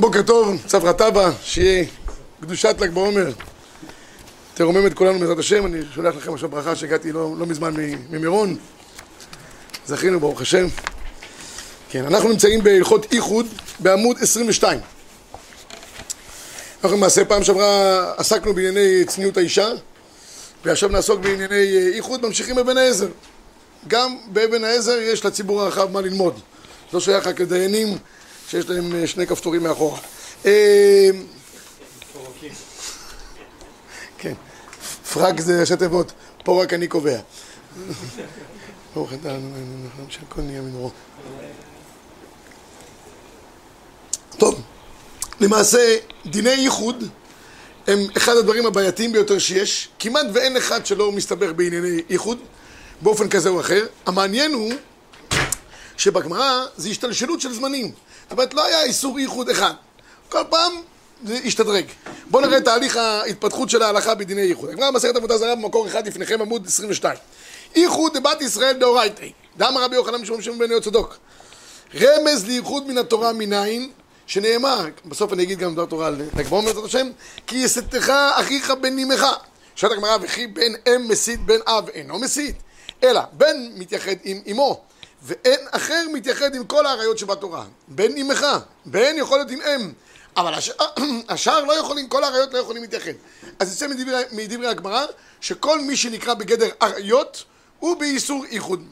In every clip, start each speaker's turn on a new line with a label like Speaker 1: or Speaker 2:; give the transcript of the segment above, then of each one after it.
Speaker 1: בוקר טוב, צפרא טבא, שיהיה קדושת ל"ג בעומר. תרומם את כולנו בעזרת השם, אני שולח לכם עכשיו ברכה שהגעתי לא, לא מזמן ממירון. זכינו ברוך השם. כן, אנחנו נמצאים בהלכות איחוד בעמוד 22. אנחנו למעשה פעם שעברה עסקנו בענייני צניעות האישה ועכשיו נעסוק בענייני איחוד, ממשיכים בבן העזר. גם באבן העזר יש לציבור הרחב מה ללמוד. לא שייך רק לדיינים שיש להם אה, שני כפתורים מאחורה. אה, כן, פרק זה ראשי תיבות, פה רק אני קובע. ברוך אתה, שהכל נהיה מנורו. טוב, למעשה דיני ייחוד הם אחד הדברים הבעייתיים ביותר שיש, כמעט ואין אחד שלא מסתבך בענייני ייחוד באופן כזה או אחר. המעניין הוא שבגמרא זה השתלשלות של זמנים. זאת אומרת, לא היה איסור ייחוד אחד. כל פעם זה השתדרג. בואו נראה את תהליך ההתפתחות של ההלכה בדיני ייחוד. הגמרא מסכת עבודה זרה במקור אחד לפניכם עמוד 22. ייחוד דבת ישראל דאורייתא. דאמר רבי יוחנן משום שם בן צדוק. רמז לייחוד מן התורה מניין, שנאמר, בסוף אני אגיד גם דבר תורה על תגבור בעזרת השם, כי יסתך אחיך בן נימך. שואלת הגמרא, וכי בן אם מסית בן אב אינו מסית, אלא בן מתייחד עם אמו. ואין אחר מתייחד עם כל האריות שבתורה. בן אימך, בן יכול להיות עם אם, אבל השאר, לא יכולים, כל האריות לא יכולים להתייחד. אז יוצא מדברי, מדברי הגמרא, שכל מי שנקרא בגדר אריות, הוא באיסור איחוד.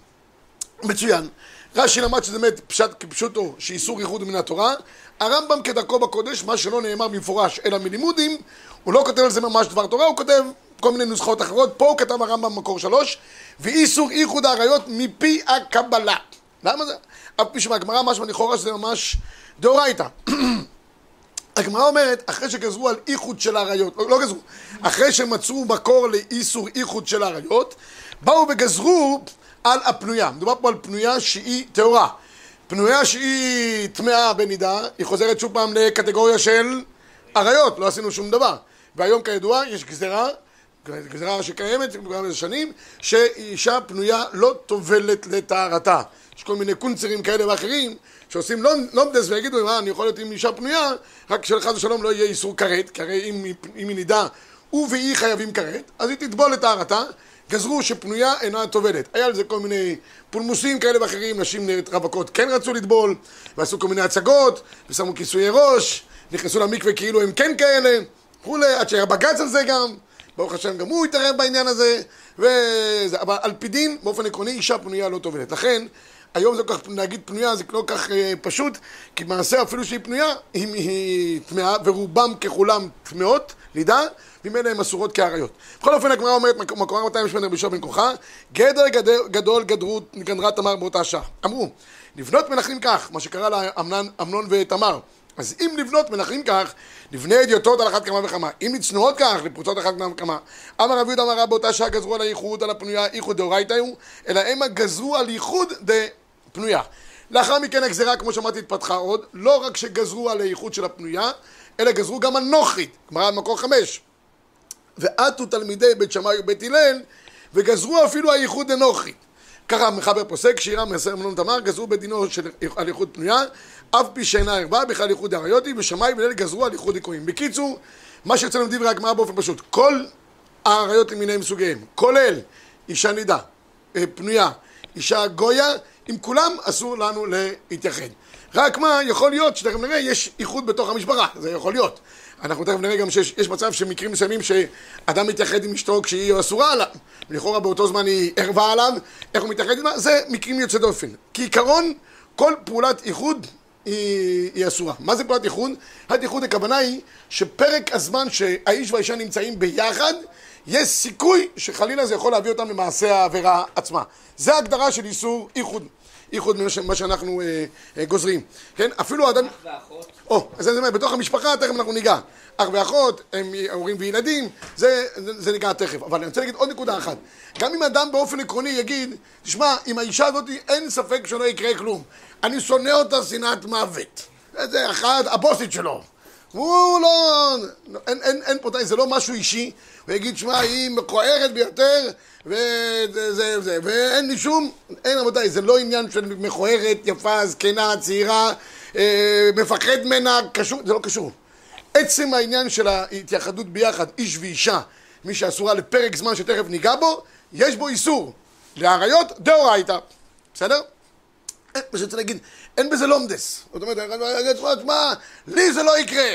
Speaker 1: מצוין. רש"י למד שזה באמת פשט כפשוטו שאיסור איחוד מן התורה. הרמב"ם כדרכו בקודש, מה שלא נאמר במפורש אלא מלימודים, הוא לא כותב על זה ממש דבר תורה, הוא כותב כל מיני נוסחאות אחרות. פה הוא כתב הרמב"ם במקור שלוש, ואיסור איחוד האריות מפי הקבלה. למה זה? אף פי שמהגמרא משמע לכאורה שזה ממש דאורייתא. הגמרא אומרת, אחרי שגזרו על איחוד של האריות, לא, לא גזרו, אחרי שמצאו מקור לאיסור איחוד של האריות, באו וגזרו על הפנויה. מדובר פה על פנויה שהיא טהורה. פנויה שהיא טמאה בנידה, היא חוזרת שוב פעם לקטגוריה של אריות, לא עשינו שום דבר. והיום כידוע יש גזרה גזרה שקיימת כבר איזה שנים, שאישה פנויה לא טובלת לטהרתה. יש כל מיני קונצרים כאלה ואחרים שעושים לומדס לא ויגידו, מה, אני יכול להיות עם אישה פנויה, רק שחס ושלום לא יהיה איסור כרת, כי הרי אם, אם היא נידה, הוא והיא חייבים כרת, אז היא תטבול לטהרתה, גזרו שפנויה אינה טובלת. היה על זה כל מיני פולמוסים כאלה ואחרים, נשים רווקות כן רצו לטבול, ועשו כל מיני הצגות, ושמו כיסויי ראש, נכנסו למקווה כאילו הם כן כאלה, וכולי, עד שהיה בג"ץ על זה גם. ברוך השם גם הוא התערב בעניין הזה, וזה, אבל על פי דין, באופן עקרוני, אישה פנויה לא טובלת. לכן, היום זה כל כך, להגיד פנויה זה לא כך אה, פשוט, כי למעשה אפילו שהיא פנויה, היא, היא טמאה, ורובם ככולם טמאות, לידה, ממילא הן אסורות כאריות. בכל אופן, הגמרא אומרת, מקורה 208 רבי שוב בן כוחה, גדר גדל, גדול גדרות, גנרת תמר באותה שעה. אמרו, לבנות מנחים כך, מה שקרה לאמנון ותמר. אז אם לבנות מנחים כך, לבני אדיוטות על אחת כמה וכמה. אם לצנועות כך, לפרוצות אחת כמה וכמה. אמר רבי יהודה אמרה באותה שעה גזרו על הייחוד, על הפנויה, איחוד דאורייתא הוא, אלא המה גזרו על ייחוד דפנויה. לאחר מכן הגזרה, כמו שאמרתי, התפתחה עוד, לא רק שגזרו על הייחוד של הפנויה, אלא גזרו גם על נוכרית, גמרא במקור חמש. ועטו תלמידי בית שמאי ובית הלל, וגזרו אפילו הייחוד דנוכרית. ככה המחבר פוסק, שירה מעשר מלון תמר, גזרו בדינו של על ייחוד פנויה, אף פי שאינה ערווה, בכלל ייחוד אריותי, ושמאי וליל גזרו על ייחוד עיקויים. בקיצור, מה שיוצא דברי הגמרא באופן פשוט, כל האריות למיניהם סוגיהם, כולל אישה נידה, אה, פנויה, אישה גויה, עם כולם אסור לנו להתייחד. רק מה, יכול להיות שתכף נראה, יש איחוד בתוך המשפחה, זה יכול להיות. אנחנו תכף נראה גם שיש מצב שמקרים מסוימים שאדם מתייחד עם אשתו כשהיא אסורה עליו, לכאורה באותו זמן היא ערבה עליו, איך הוא מתייחד עימה, זה מקרים יוצא דופן. כעיקרון, כל פעולת איחוד היא, היא אסורה. מה זה פעולת איחוד? פעולת איחוד הכוונה היא שפרק הזמן שהאיש והאישה נמצאים ביחד, יש סיכוי שחלילה זה יכול להביא אותם למעשה העבירה עצמה. זה ההגדרה של איסור איחוד. איחוד ממה שאנחנו אה, אה, גוזרים, כן? אפילו אדם... אח ואחות. או, אז זה אומר, בתוך המשפחה תכף אנחנו ניגע. אח ואחות, הם הורים וילדים, זה, זה, ניגע תכף. אבל אני רוצה להגיד עוד נקודה אחת. גם אם אדם באופן עקרוני יגיד, תשמע, עם האישה הזאת אין ספק שלא יקרה כלום. אני שונא אותה שנאת מוות. זה אחד, הבוסית שלו. הוא לא... אין, אין, אין פה, זה לא משהו אישי. הוא יגיד, שמע, היא מכוערת ביותר, וזה, זה, זה, ואין לי שום... אין, רבותיי, זה לא עניין של מכוערת, יפה, זקנה, צעירה. אה, מפחד ממנה, קשור, זה לא קשור. עצם העניין של ההתייחדות ביחד, איש ואישה, מי שאסורה לפרק זמן שתכף ניגע בו, יש בו איסור. לאריות, דאורייתא. בסדר? מה רוצה להגיד, אין בזה לומדס. זאת אומרת, מה, לי זה לא יקרה.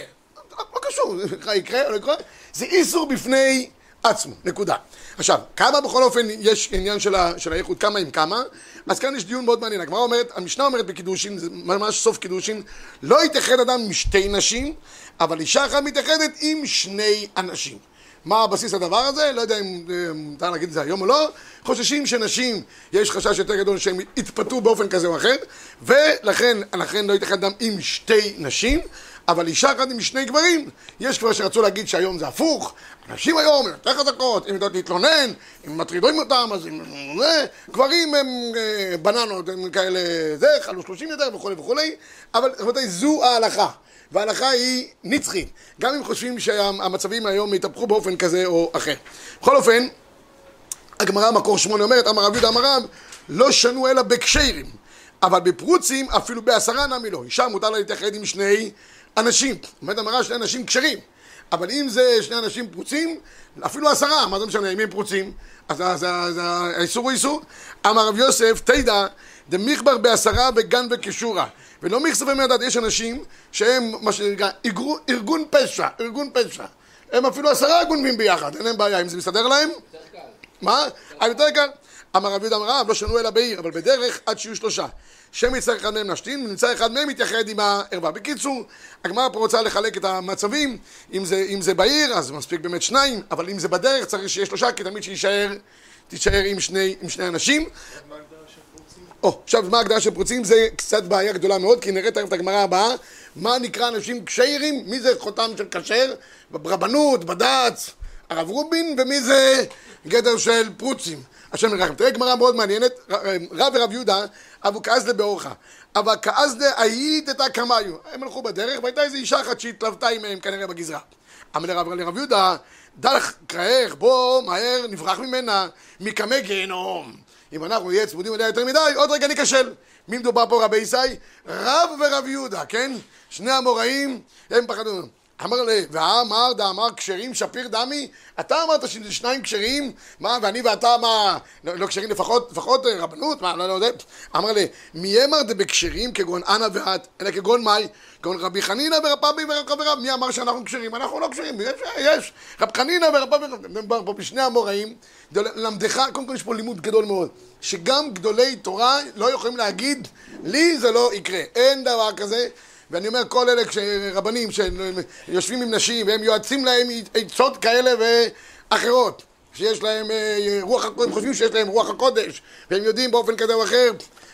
Speaker 1: לא קשור, לך יקרה או לא יקרה, זה איסור בפני עצמו, נקודה. עכשיו, כמה בכל אופן יש עניין של, ה, של האיחוד, כמה עם כמה, אז כאן יש דיון מאוד מעניין. הגמרא אומרת, המשנה אומרת בקידושין, זה ממש סוף קידושין, לא יתאחד אדם עם שתי נשים, אבל אישה אחת מתאחדת עם שני אנשים. מה הבסיס לדבר הזה? לא יודע אם מותר להגיד את זה היום או לא. חוששים שנשים, יש חשש יותר גדול שהם יתפתו באופן כזה או אחר, ולכן, לכן לא יתאחד אדם עם שתי נשים. אבל אישה אחת עם שני גברים, יש כבר שרצו להגיד שהיום זה הפוך, נשים היום הן יותר חזקות, אם יודעות להתלונן, אם מטרידות אותם, אז אם זה, גברים הם אה, בננות, הם כאלה, זה, חלו שלושים יותר וכולי וכולי, אבל רבותיי, זו ההלכה. וההלכה היא נצחית, גם אם חושבים שהמצבים היום יתהפכו באופן כזה או אחר. בכל אופן, הגמרא מקור שמונה אומרת, אמר רב יהודה אמר רב, לא שנו אלא בקשרים, אבל בפרוצים אפילו בעשרה נמי לא. אישה מותר לה להתייחד עם שני אנשים. אומרת המראה שני אנשים כשרים. אבל אם זה שני אנשים פרוצים, אפילו עשרה, מה זה משנה, אם הם פרוצים, אז האיסור הוא איסור. אמר רב יוסף, תדע, דמיכבר בעשרה וגן וקישורה. ולא מכספי מהדת, יש אנשים שהם מה שנקרא ארגון פשע, ארגון פשע. הם אפילו עשרה ארגונים ביחד, אין להם בעיה, אם זה מסתדר להם? יותר קל. מה? יותר קל. אמר רבי יהודה אמר רב, לא שנו אלא בעיר, אבל בדרך עד שיהיו שלושה. שם יצטרך אחד מהם להשתין, ונמצא אחד מהם מתייחד עם הערווה. בקיצור, הגמרא פה רוצה לחלק את המצבים, אם זה, אם זה בעיר, אז מספיק באמת שניים, אבל אם זה בדרך, צריך שיהיה שלושה, כי תמיד שיישאר, תישאר עם שני, עם שני אנשים. או, עכשיו, מה ההגדרה של פרוצים? זה קצת בעיה גדולה מאוד, כי נראה תכף את הגמרא הבאה, מה נקרא אנשים כשרים, מי זה חותם של כשר, ברבנות, בד"ץ, הרב רובין, ומי זה גדר של פרוצים. השם ירחם. תראה גמרא מאוד מעניינת, רב ורב יהודה, אבו כאזדה באורחה. אבל כאזדה היית את הקמיו. הם הלכו בדרך, והייתה איזו אישה אחת שהתלוותה עימהם כנראה בגזרה. אמר לרב, לרב יהודה, דלך קראך, בוא, מהר, נברח ממנה, מקמי גיהנום. אם אנחנו נהיה צמודים אליה יותר מדי, עוד רגע ניכשל. מי מדובר פה רבי ישי? רב ורב יהודה, כן? שני המוראים, הם פחדו. אמר לי, ואמר דאמר כשרים שפיר דמי? אתה אמרת שזה שניים כשרים? מה, ואני ואתה מה, לא, לא כשרים לפחות, לפחות אה, רבנות? מה, לא, לא יודע. אמר לי, מי אמר דבכשרים כגון אנא ואת, אלא כגון מאי? כגון רבי חנינא ורב פאבי ורב. מי אמר שאנחנו כשרים? אנחנו לא כשרים, יש, יש. רב חנינא ורב פאבי, מדובר פה בשני המוראים, למדך, קודם כל יש פה לימוד גדול מאוד, שגם גדולי תורה לא יכולים להגיד, לי זה לא יקרה. אין דבר כזה. ואני אומר, כל אלה רבנים שיושבים עם נשים והם יועצים להם עצות כאלה ואחרות, שיש להם אה, רוח, הם חושבים שיש להם רוח הקודש, והם יודעים באופן כזה או אחר,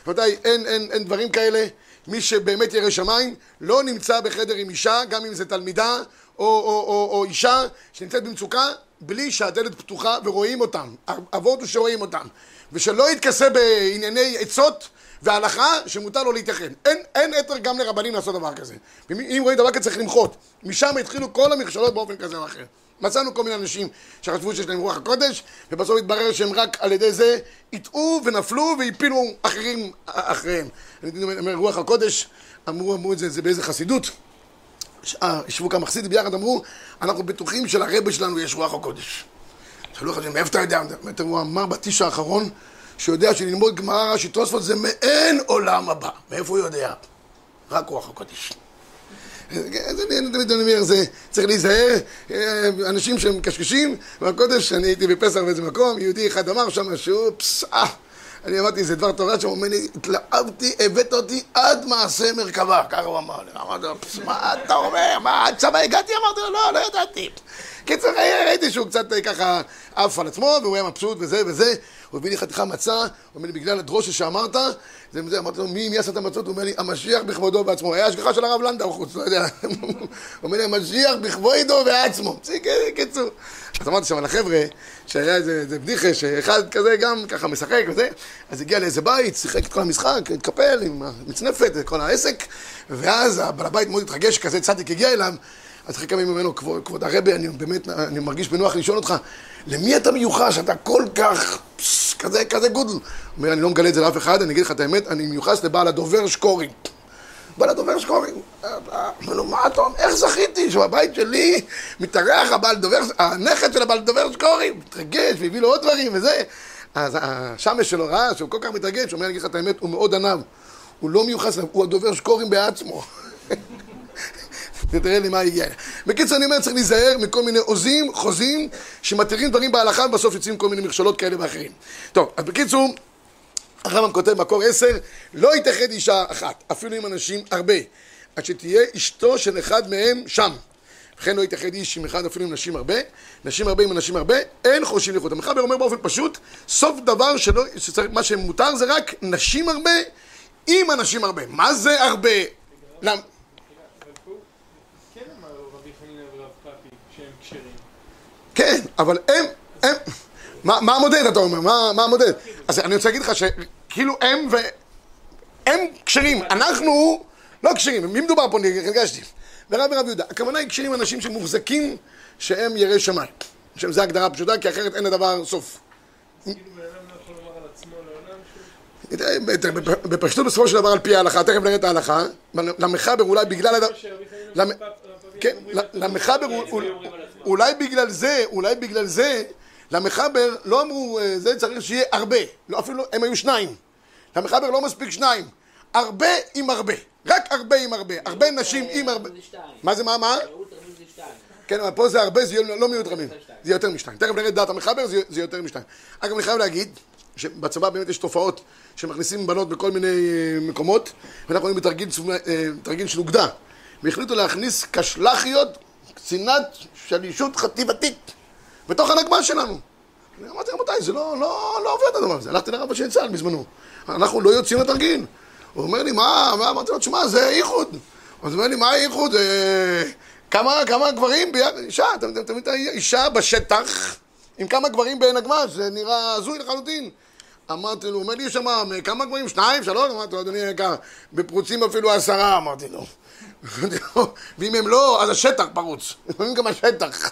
Speaker 1: רבותיי, אין, אין, אין דברים כאלה. מי שבאמת ירא שמיים לא נמצא בחדר עם אישה, גם אם זה תלמידה או, או, או, או אישה שנמצאת במצוקה, בלי שהדלת פתוחה ורואים אותם. אבות הוא שרואים אותם. ושלא יתכסה בענייני עצות והלכה שמותר לו להתייחד. אין, אין אתר גם לרבנים לעשות דבר כזה. אם רואים דבר כזה צריך למחות. משם התחילו כל המכשלות באופן כזה או אחר. מצאנו כל מיני אנשים שחשבו שיש להם רוח הקודש, ובסוף התברר שהם רק על ידי זה הטעו ונפלו והפילו אחרים אחריהם. אני אומר, רוח הקודש, אמרו, אמרו את זה, זה באיזה חסידות. אה, ישבו כמה חסידים ביחד, אמרו, אנחנו בטוחים שלרבה שלנו יש רוח הקודש. שאלו לך, מאיפה אתה יודע? הוא אמר בטיש האחרון, שיודע שללמוד גמרא רש"י תוספות זה מעין עולם הבא. מאיפה הוא יודע? רק רוח הקודש. אני תמיד אומר, זה צריך להיזהר, אנשים שהם מקשקשים, והקודש, אני הייתי בפסח באיזה מקום, יהודי אחד אמר שם שהוא, פסעה, אני אמרתי, זה דבר תורה שם, הוא אומר לי, התלהבתי, הבאת אותי עד מעשה מרכבה, ככה הוא אמר לי, אמרתי לו, מה אתה אומר, מה, עד שם הגעתי? אמרתי לו, לא, לא ידעתי. קיצר, ראיתי שהוא קצת ככה עף על עצמו, והוא היה מבסוט וזה וזה, הוא הביא לי חתיכה מצה, הוא אומר לי, בגלל הדרושה שאמרת, זה, זה, אמרתי לו, מי, מי עשה את המצות? הוא אומר לי, המשיח בכבודו בעצמו. היה השגחה של הרב לנדאו חוץ, לא יודע. הוא אומר לי, המשיח בכבודו בעצמו. קיצור. אז אמרתי שם לחבר'ה, שהיה איזה, איזה בדיחה, שאחד כזה גם ככה משחק וזה, אז הגיע לאיזה בית, שיחק את כל המשחק, התקפל עם המצנפת, כל העסק, ואז הבעל הבית מאוד התרגש, כזה צדיק הגיע אליו, אז אומר לו, כבוד, כבוד הרבי, אני באמת, אני מרגיש בנוח לשאול אותך, למי אתה מיוחס, אתה כל כך, פס, כזה, כזה גודל? הוא אומר, אני לא מגלה את זה לאף אחד, אני אגיד לך את האמת, אני מיוחס לבעל הדובר שקורי. בא לדובר שקוראים, אמר לו, מה אתה אומר, איך זכיתי שבבית שלי מתארח הבעל דובר, הנכד של הבעל דובר שקוראים, מתרגש והביא לו עוד דברים וזה. אז השמש שלו ראה שהוא כל כך מתרגש, הוא אומר, אני אגיד לך את האמת, הוא מאוד ענב. הוא לא מיוחס, הוא הדובר שקוראים בעצמו. תראה לי מה הגיע. בקיצור, אני אומר, צריך להיזהר מכל מיני עוזים, חוזים, שמתירים דברים בהלכה, ובסוף יוצאים כל מיני מכשולות כאלה ואחרים. טוב, אז בקיצור, הרמב"ם כותב מקור עשר, לא יתאחד אישה אחת, אפילו עם אנשים הרבה, עד שתהיה אשתו של אחד מהם שם. וכן לא יתאחד איש עם אחד אפילו עם נשים הרבה, נשים הרבה עם אנשים הרבה, אין חושבים לחוד. המחבר אומר באופן פשוט, סוף דבר שלא, שצריך, מה שמותר זה רק נשים הרבה עם אנשים הרבה. מה זה הרבה? למה? כן, אבל הם, הם, מה, מה המודד אתה אומר? מה, מה המודד? אז אני רוצה להגיד לך שכאילו הם ו... הם כשרים, אנחנו לא כשרים, מי מדובר פה? הרגשתי. ורבי רב יהודה, הכוונה היא כשרים אנשים שמוחזקים שהם יראי שמיים. שזו הגדרה פשוטה, כי אחרת אין לדבר סוף. בפשטות בסופו של דבר על פי ההלכה, תכף נראה את ההלכה, למחבר אולי בגלל... כן, למחבר אולי בגלל זה, אולי בגלל זה, למחבר לא אמרו, אה, זה צריך שיהיה הרבה, לא, אפילו הם היו שניים. למחבר לא מספיק שניים, הרבה עם הרבה, רק הרבה עם הרבה, הרבה נשים עם הרבה. מה זה, מה, מה? כן, אבל פה זה הרבה, זה לא מיעוט רבים, זה יותר משתיים. תכף נראה את דעת המחבר, זה יותר משתיים. אגב, אני חייב להגיד שבצבא באמת יש תופעות שמכניסים בנות בכל מיני אה, מקומות, ואנחנו רואים בתרגיל של אוגדה, והחליטו להכניס קשלחיות קצינת שלישות חטיבתית בתוך הנגמ"ש שלנו. אני אמרתי, רבותיי, זה לא, לא, לא עובד הדבר הזה. הלכתי לרב של צה"ל בזמנו. אנחנו לא יוצאים לתרגיל. הוא אומר לי, מה? מה? אמרתי לו, תשמע, זה איחוד. אז הוא אומר לי, מה האיחוד? אה, כמה, כמה גברים ביד... אישה, אתה מבין את האישה בשטח עם כמה גברים בנגמ"ש, זה נראה הזוי לחלוטין. אמרתי לו, הוא אומר לי, יש שם כמה גברים? שניים? שלוש? אמרתי לו, אדוני היקר, בפרוצים אפילו עשרה, אמרתי לו. ואם הם לא, אז השטח פרוץ. לפעמים גם השטח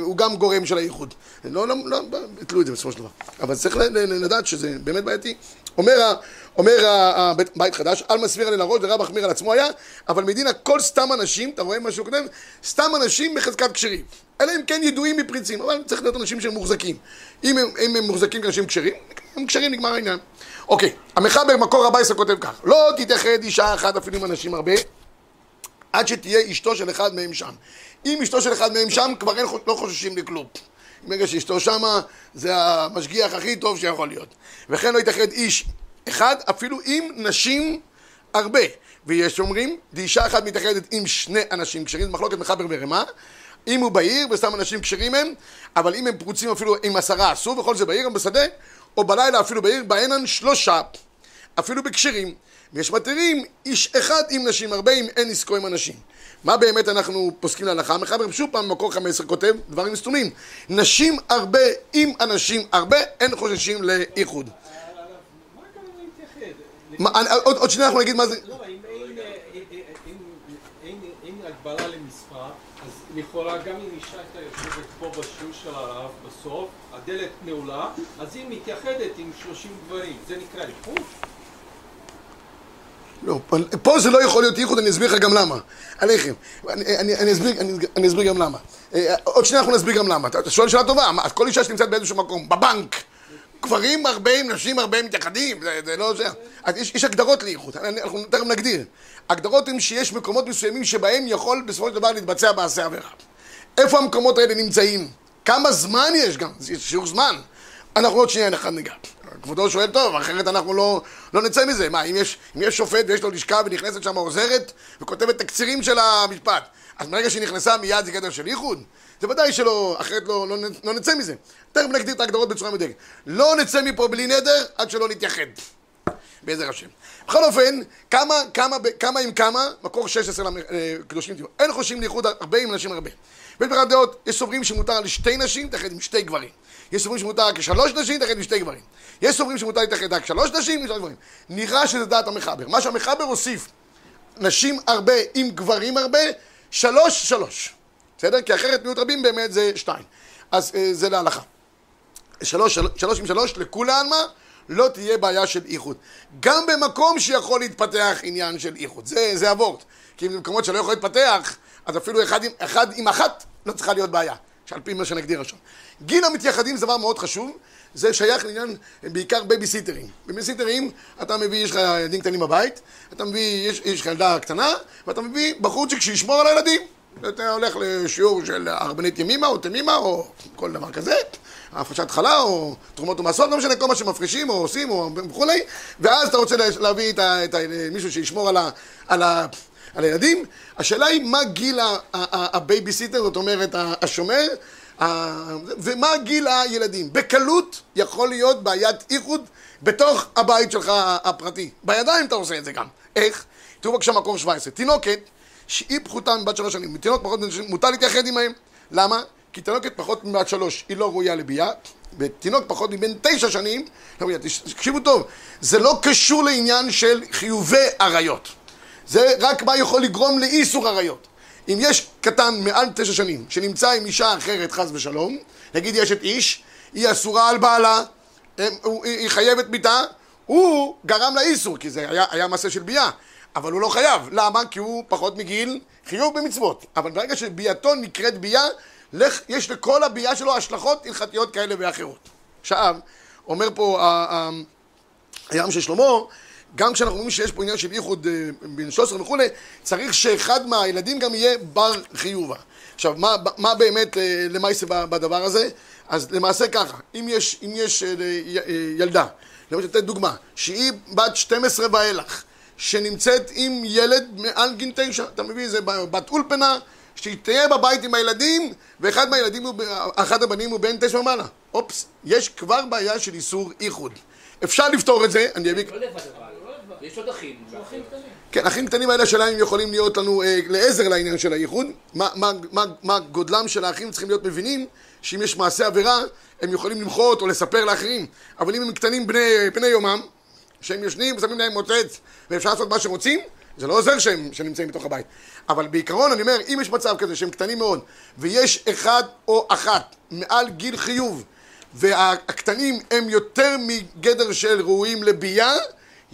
Speaker 1: הוא גם גורם של הייחוד. לא, לא, לא, ביטלו את זה בסופו של דבר. אבל צריך לדעת שזה באמת בעייתי. אומר, אומר בית חדש, על מסביר עלי לראש ורב מחמיר על עצמו היה, אבל מדינה כל סתם אנשים, אתה רואה מה שהוא כותב? סתם אנשים בחזקת כשרים. אלא אם כן ידועים מפריצים, אבל צריך להיות אנשים שהם מוחזקים. אם הם, אם הם מוחזקים כאנשים כשרים, הם כשרים, נגמר העניין. אוקיי, המחבר מקור 14 כותב כך, לא תתאחד אישה אחת אפילו עם אנשים הרבה עד שתהיה אשתו של אחד מהם שם. אם אשתו של אחד מהם שם, כבר אין, לא חוששים לכלום. ברגע שאשתו שמה, זה המשגיח הכי טוב שיכול להיות. וכן לא יתאחד איש אחד, אפילו עם נשים הרבה. ויש אומרים, דאישה אחת מתאחדת עם שני אנשים כשרים, מחלוקת מחבר ורמה. אם הוא בעיר, וסתם אנשים כשרים הם, אבל אם הם פרוצים אפילו עם עשרה אסור, וכל זה בעיר, גם בשדה, או בלילה אפילו בעיר, בהנן שלושה, אפילו בכשרים. ויש מתירים איש אחד עם נשים הרבה אם אין עסקו עם אנשים. מה באמת אנחנו פוסקים להלכה? מחבר שוב פעם במקור 15 כותב דברים סתומים. נשים הרבה עם אנשים הרבה אין חוששים לאיחוד. עוד שנייה אנחנו נגיד מה זה...
Speaker 2: לא, אם אין הגבלה למספר, לכאורה גם אם אישה הייתה יושבת פה בשיעור של הרב בסוף, הדלת נעולה, אז היא מתייחדת עם 30 גברים, זה נקרא איחוד?
Speaker 1: לא, פה זה לא יכול להיות ייחוד, אני אסביר לך גם למה. עליכם. אני, אני, אני, אסביר, אני, אני אסביר גם למה. אה, עוד שנייה אנחנו נסביר גם למה. אתה שואל שאלה טובה, מה, כל אישה שנמצאת באיזשהו מקום, בבנק, גברים הרבה, נשים הרבה מתייחדים, זה, זה לא זה. אז יש, יש הגדרות לייחוד, אנחנו תכף נגדיר. הגדרות הן שיש מקומות מסוימים שבהם יכול בסופו של דבר להתבצע מעשה עבירה. איפה המקומות האלה נמצאים? כמה זמן יש גם? זה שיעור זמן. אנחנו עוד שנייה אחד ניגע. כבודו שואל טוב, אחרת אנחנו לא, לא נצא מזה. מה, אם יש, אם יש שופט ויש לו לשכה ונכנסת שם עוזרת וכותבת תקצירים של המשפט, אז מרגע שהיא נכנסה מיד זה גדר של ייחוד? זה ודאי שלא, אחרת לא, לא, לא נצא מזה. תכף נגדיר את ההגדרות בצורה מדויקת. לא נצא מפה בלי נדר עד שלא נתייחד. בעזר השם. בכל אופן, כמה, כמה, כמה עם כמה, מקור 16 לקדושים תהיו. אין חושבים לייחוד הרבה עם נשים הרבה. בין פרט דעות, יש סוברים שמותר לשתי נשים, תחד עם שתי גברים. יש סוברים שמותר רק שלוש נשים, תחד עם שתי גברים. יש סוברים שמותר להתאחד רק שלוש נשים שלוש גברים. נראה שזה דעת המחבר. מה שהמחבר הוסיף, נשים הרבה עם גברים הרבה, שלוש שלוש. בסדר? כי אחרת מיעוט רבים באמת זה שתיים. אז אה, זה להלכה. שלוש, שלוש, שלוש עם שלוש, לכולי עלמא, לא תהיה בעיה של ייחוד. גם במקום שיכול להתפתח עניין של ייחוד. זה, זה אבורט. כי במקומות שלא יכול להתפתח, אז אפילו אחד עם, אחד עם אחת לא צריכה להיות בעיה. שעל פי מה שנגדיר עכשיו. גיל המתייחדים זה דבר מאוד חשוב, זה שייך לעניין בעיקר בייביסיטרים. בייביסיטרים אתה מביא, יש לך ילדים קטנים בבית, אתה מביא, יש, לך ילדה קטנה, ואתה מביא בחורצ'יק שישמור על הילדים. אתה הולך לשיעור של הרבנית ימימה או תמימה או כל דבר כזה, הפרשת חלה או תרומות ומעשרות, לא משנה כל מה שמפרישים או עושים או וכולי, ואז אתה רוצה להביא את, ה, את ה, מישהו שישמור על, ה, על, על הילדים. השאלה היא מה גיל הבייביסיטר, זאת אומרת השומר, ומה גיל הילדים. בקלות יכול להיות בעיית ייחוד בתוך הבית שלך הפרטי. בידיים אתה עושה את זה גם. איך? תראו בבקשה מקור 17. תינוקת שהיא פחותה מבת שלוש שנים, תינוק פחות מבת שנים, מותר להתייחד עמהם. למה? כי תינוקת פחות מבת שלוש היא לא ראויה לביאה, ותינוק פחות מבין תשע שנים, לא תקשיבו טוב, זה לא קשור לעניין של חיובי עריות. זה רק מה יכול לגרום לאיסור עריות. אם יש קטן מעל תשע שנים שנמצא עם אישה אחרת חס ושלום, נגיד יש את איש, היא אסורה על בעלה, היא חייבת מיתה, הוא גרם לאיסור, כי זה היה, היה מעשה של ביאה, אבל הוא לא חייב. למה? כי הוא פחות מגיל חיוב במצוות. אבל ברגע שביאתו נקראת ביאה, יש לכל הביאה שלו השלכות הלכתיות כאלה ואחרות. עכשיו, אומר פה הים של שלמה, גם כשאנחנו רואים שיש פה עניין של ייחוד אה, בן 13 וכולי, צריך שאחד מהילדים גם יהיה בר חיובה. עכשיו, מה, מה באמת אה, למעשה בדבר הזה? אז למעשה ככה, אם יש, אם יש אה, ילדה, למשל, לתת דוגמה, שהיא בת 12 ואילך, שנמצאת עם ילד מעל גיל 9, אתה מבין, זה בת אולפנה, שהיא תהיה בבית עם הילדים, ואחד מהילדים, הוא, אחד הבנים הוא בן 9 ומעלה. אופס, יש כבר בעיה של איסור איחוד. אפשר לפתור את זה, אני אביא...
Speaker 3: יש עוד אחים. אחים קטנים.
Speaker 1: כן, אחים קטנים האלה, השאלה אם יכולים להיות לנו אה, לעזר לעניין של הייחוד. מה, מה, מה, מה גודלם של האחים צריכים להיות מבינים שאם יש מעשה עבירה, הם יכולים למחות או לספר לאחרים. אבל אם הם קטנים בני, בני יומם, שהם יושנים ושמים להם מוצץ ואפשר לעשות מה שרוצים, זה לא עוזר שהם, שהם נמצאים בתוך הבית. אבל בעיקרון, אני אומר, אם יש מצב כזה שהם קטנים מאוד, ויש אחד או אחת מעל גיל חיוב, והקטנים הם יותר מגדר של ראויים לביאה,